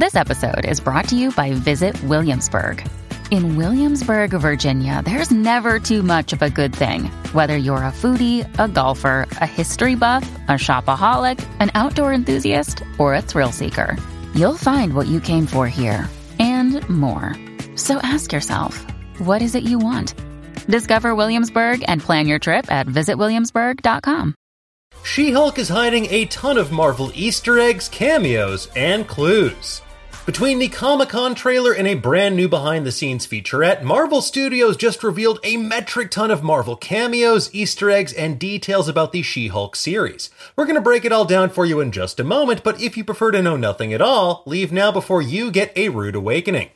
This episode is brought to you by Visit Williamsburg. In Williamsburg, Virginia, there's never too much of a good thing. Whether you're a foodie, a golfer, a history buff, a shopaholic, an outdoor enthusiast, or a thrill seeker, you'll find what you came for here and more. So ask yourself, what is it you want? Discover Williamsburg and plan your trip at visitwilliamsburg.com. She Hulk is hiding a ton of Marvel Easter eggs, cameos, and clues. Between the Comic Con trailer and a brand new behind the scenes featurette, Marvel Studios just revealed a metric ton of Marvel cameos, Easter eggs, and details about the She Hulk series. We're going to break it all down for you in just a moment, but if you prefer to know nothing at all, leave now before you get a rude awakening.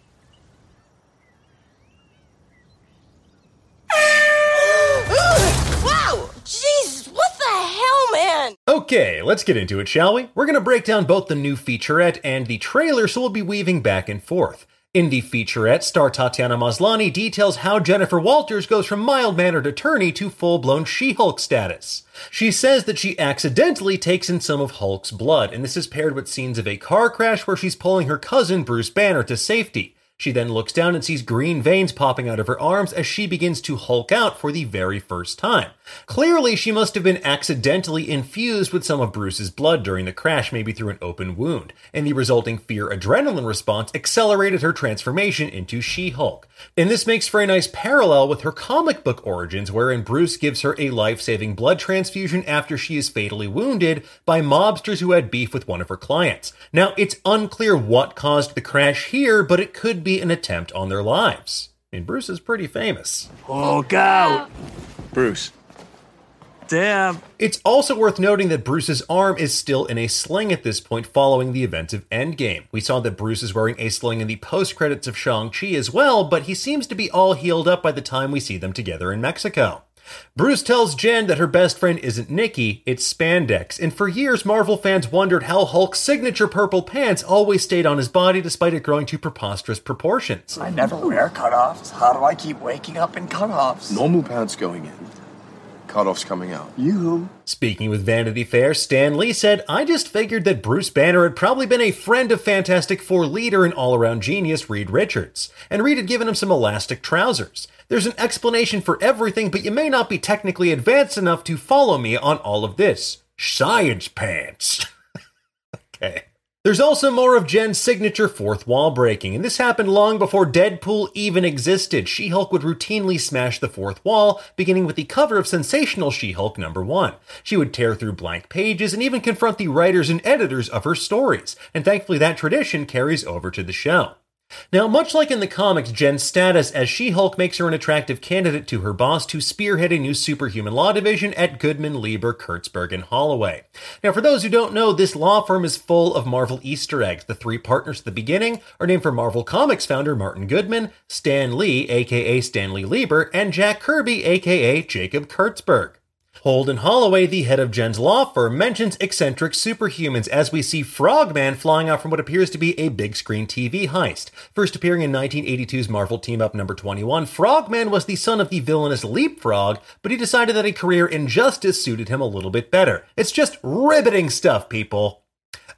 wow! Jesus, what the hell, man? Okay, let's get into it, shall we? We're going to break down both the new featurette and the trailer, so we'll be weaving back and forth. In the featurette, star Tatiana Maslany details how Jennifer Walters goes from mild mannered attorney to full blown She Hulk status. She says that she accidentally takes in some of Hulk's blood, and this is paired with scenes of a car crash where she's pulling her cousin Bruce Banner to safety. She then looks down and sees green veins popping out of her arms as she begins to hulk out for the very first time. Clearly, she must have been accidentally infused with some of Bruce's blood during the crash, maybe through an open wound, and the resulting fear adrenaline response accelerated her transformation into She Hulk. And this makes for a nice parallel with her comic book origins, wherein Bruce gives her a life saving blood transfusion after she is fatally wounded by mobsters who had beef with one of her clients. Now, it's unclear what caused the crash here, but it could be an attempt on their lives. I mean, Bruce is pretty famous. Oh, Hulk out! Bruce. Damn. It's also worth noting that Bruce's arm is still in a sling at this point following the events of Endgame. We saw that Bruce is wearing a sling in the post credits of Shang-Chi as well, but he seems to be all healed up by the time we see them together in Mexico. Bruce tells Jen that her best friend isn't Nikki, it's spandex, and for years Marvel fans wondered how Hulk's signature purple pants always stayed on his body despite it growing to preposterous proportions. I never wear cutoffs. How do I keep waking up in cutoffs? Normal pants going in, cutoffs coming out. You. Speaking with Vanity Fair, Stan Lee said, I just figured that Bruce Banner had probably been a friend of Fantastic Four leader and all around genius Reed Richards, and Reed had given him some elastic trousers. There's an explanation for everything, but you may not be technically advanced enough to follow me on all of this. Science pants. okay. There's also more of Jen's signature fourth wall breaking, and this happened long before Deadpool even existed. She Hulk would routinely smash the fourth wall, beginning with the cover of Sensational She Hulk number one. She would tear through blank pages and even confront the writers and editors of her stories, and thankfully that tradition carries over to the show. Now, much like in the comics, Jen's status as She Hulk makes her an attractive candidate to her boss to spearhead a new superhuman law division at Goodman, Lieber, Kurtzberg, and Holloway. Now, for those who don't know, this law firm is full of Marvel Easter eggs. The three partners at the beginning are named for Marvel Comics founder Martin Goodman, Stan Lee, aka Stanley Lieber, and Jack Kirby, aka Jacob Kurtzberg. Holden Holloway, the head of Jen's law firm, mentions eccentric superhumans as we see Frogman flying out from what appears to be a big screen TV heist. First appearing in 1982's Marvel Team Up number 21, Frogman was the son of the villainous Leapfrog, but he decided that a career in justice suited him a little bit better. It's just riveting stuff, people.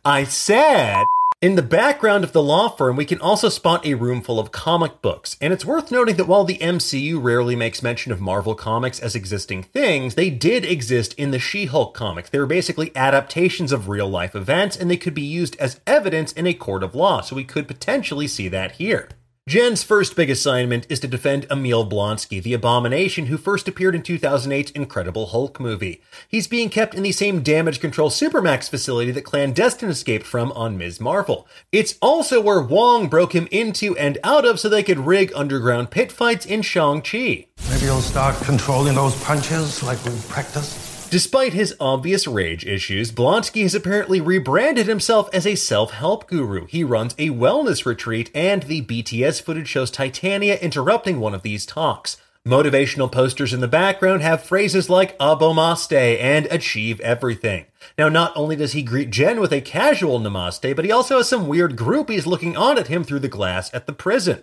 I said. In the background of the law firm, we can also spot a room full of comic books, and it's worth noting that while the MCU rarely makes mention of Marvel comics as existing things, they did exist in the She Hulk comics. They were basically adaptations of real life events, and they could be used as evidence in a court of law, so we could potentially see that here. Jen's first big assignment is to defend Emil Blonsky, the abomination who first appeared in 2008's Incredible Hulk movie. He's being kept in the same damage control Supermax facility that Clandestine escaped from on Ms. Marvel. It's also where Wong broke him into and out of so they could rig underground pit fights in Shang-Chi. Maybe you'll start controlling those punches like we practiced. Despite his obvious rage issues, Blonsky has apparently rebranded himself as a self help guru. He runs a wellness retreat, and the BTS footage shows Titania interrupting one of these talks. Motivational posters in the background have phrases like Abomaste and achieve everything. Now, not only does he greet Jen with a casual namaste, but he also has some weird groupies looking on at him through the glass at the prison.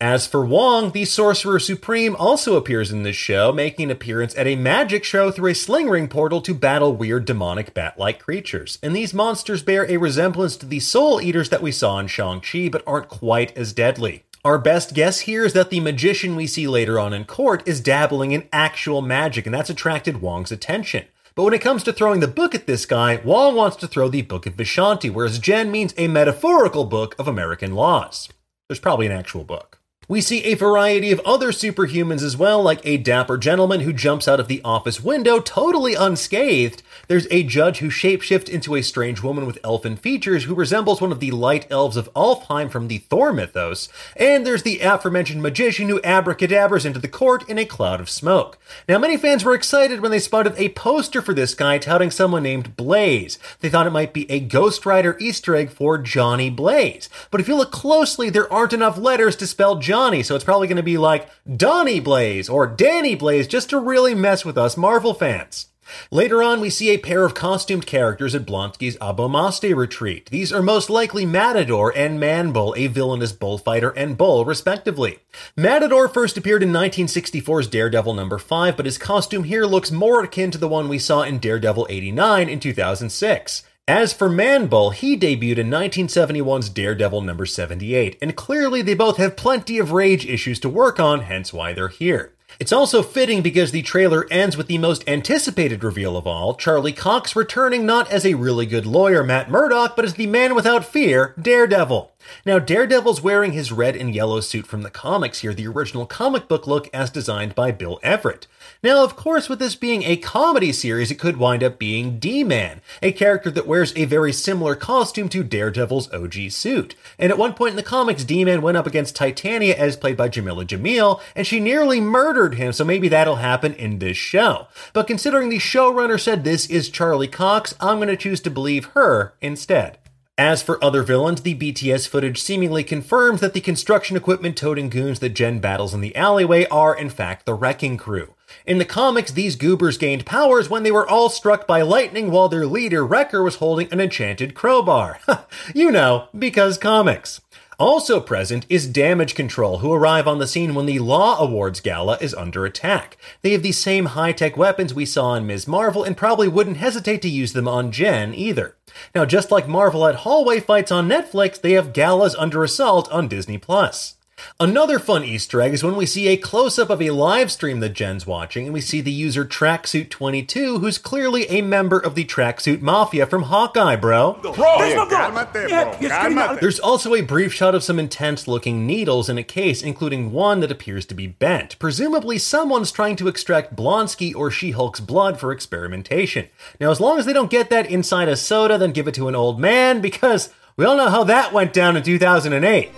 As for Wong, the Sorcerer Supreme also appears in this show, making an appearance at a magic show through a sling ring portal to battle weird demonic bat like creatures. And these monsters bear a resemblance to the Soul Eaters that we saw in Shang-Chi, but aren't quite as deadly. Our best guess here is that the magician we see later on in court is dabbling in actual magic, and that's attracted Wong's attention. But when it comes to throwing the book at this guy, Wong wants to throw the Book of Vishanti, whereas Jen means a metaphorical book of American laws. There's probably an actual book. We see a variety of other superhumans as well, like a dapper gentleman who jumps out of the office window totally unscathed. There's a judge who shapeshifts into a strange woman with elfin features who resembles one of the light elves of Alfheim from the Thor mythos. And there's the aforementioned magician who abracadabras into the court in a cloud of smoke. Now, many fans were excited when they spotted a poster for this guy touting someone named Blaze. They thought it might be a Ghost Rider Easter egg for Johnny Blaze. But if you look closely, there aren't enough letters to spell Johnny Johnny, so it's probably going to be like Donnie Blaze or Danny Blaze just to really mess with us Marvel fans. Later on, we see a pair of costumed characters at Blonsky's Abomaste retreat. These are most likely Matador and Manbull, a villainous bullfighter and bull, respectively. Matador first appeared in 1964's Daredevil number 5, but his costume here looks more akin to the one we saw in Daredevil 89 in 2006. As for Manbull, he debuted in 1971's Daredevil number 78, and clearly they both have plenty of rage issues to work on, hence why they're here. It's also fitting because the trailer ends with the most anticipated reveal of all Charlie Cox returning not as a really good lawyer, Matt Murdock, but as the man without fear, Daredevil. Now, Daredevil's wearing his red and yellow suit from the comics here, the original comic book look as designed by Bill Everett. Now, of course, with this being a comedy series, it could wind up being D-Man, a character that wears a very similar costume to Daredevil's OG suit. And at one point in the comics, D-Man went up against Titania as played by Jamila Jamil, and she nearly murdered him, so maybe that'll happen in this show. But considering the showrunner said this is Charlie Cox, I'm going to choose to believe her instead. As for other villains, the BTS footage seemingly confirms that the construction equipment toting goons that Jen battles in the alleyway are, in fact, the Wrecking Crew. In the comics, these goobers gained powers when they were all struck by lightning while their leader, Wrecker, was holding an enchanted crowbar. you know, because comics. Also present is Damage Control, who arrive on the scene when the Law Awards Gala is under attack. They have the same high tech weapons we saw in Ms. Marvel and probably wouldn't hesitate to use them on Jen either. Now, just like Marvel at hallway fights on Netflix, they have galas under assault on Disney Plus. Another fun Easter egg is when we see a close up of a live stream that Jen's watching, and we see the user Tracksuit22, who's clearly a member of the Tracksuit Mafia from Hawkeye, bro. Bro, cálmate, bro. There's also a brief shot of some intense looking needles in a case, including one that appears to be bent. Presumably, someone's trying to extract Blonsky or She Hulk's blood for experimentation. Now, as long as they don't get that inside a soda, then give it to an old man, because we all know how that went down in 2008.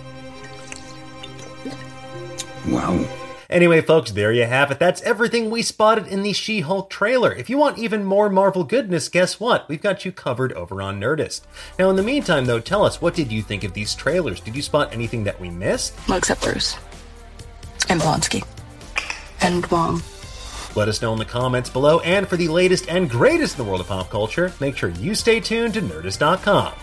Wow. Anyway, folks, there you have it. That's everything we spotted in the She Hulk trailer. If you want even more Marvel goodness, guess what? We've got you covered over on Nerdist. Now, in the meantime, though, tell us what did you think of these trailers? Did you spot anything that we missed? Well, except Bruce. And Blonsky. And Wong. Let us know in the comments below. And for the latest and greatest in the world of pop culture, make sure you stay tuned to Nerdist.com.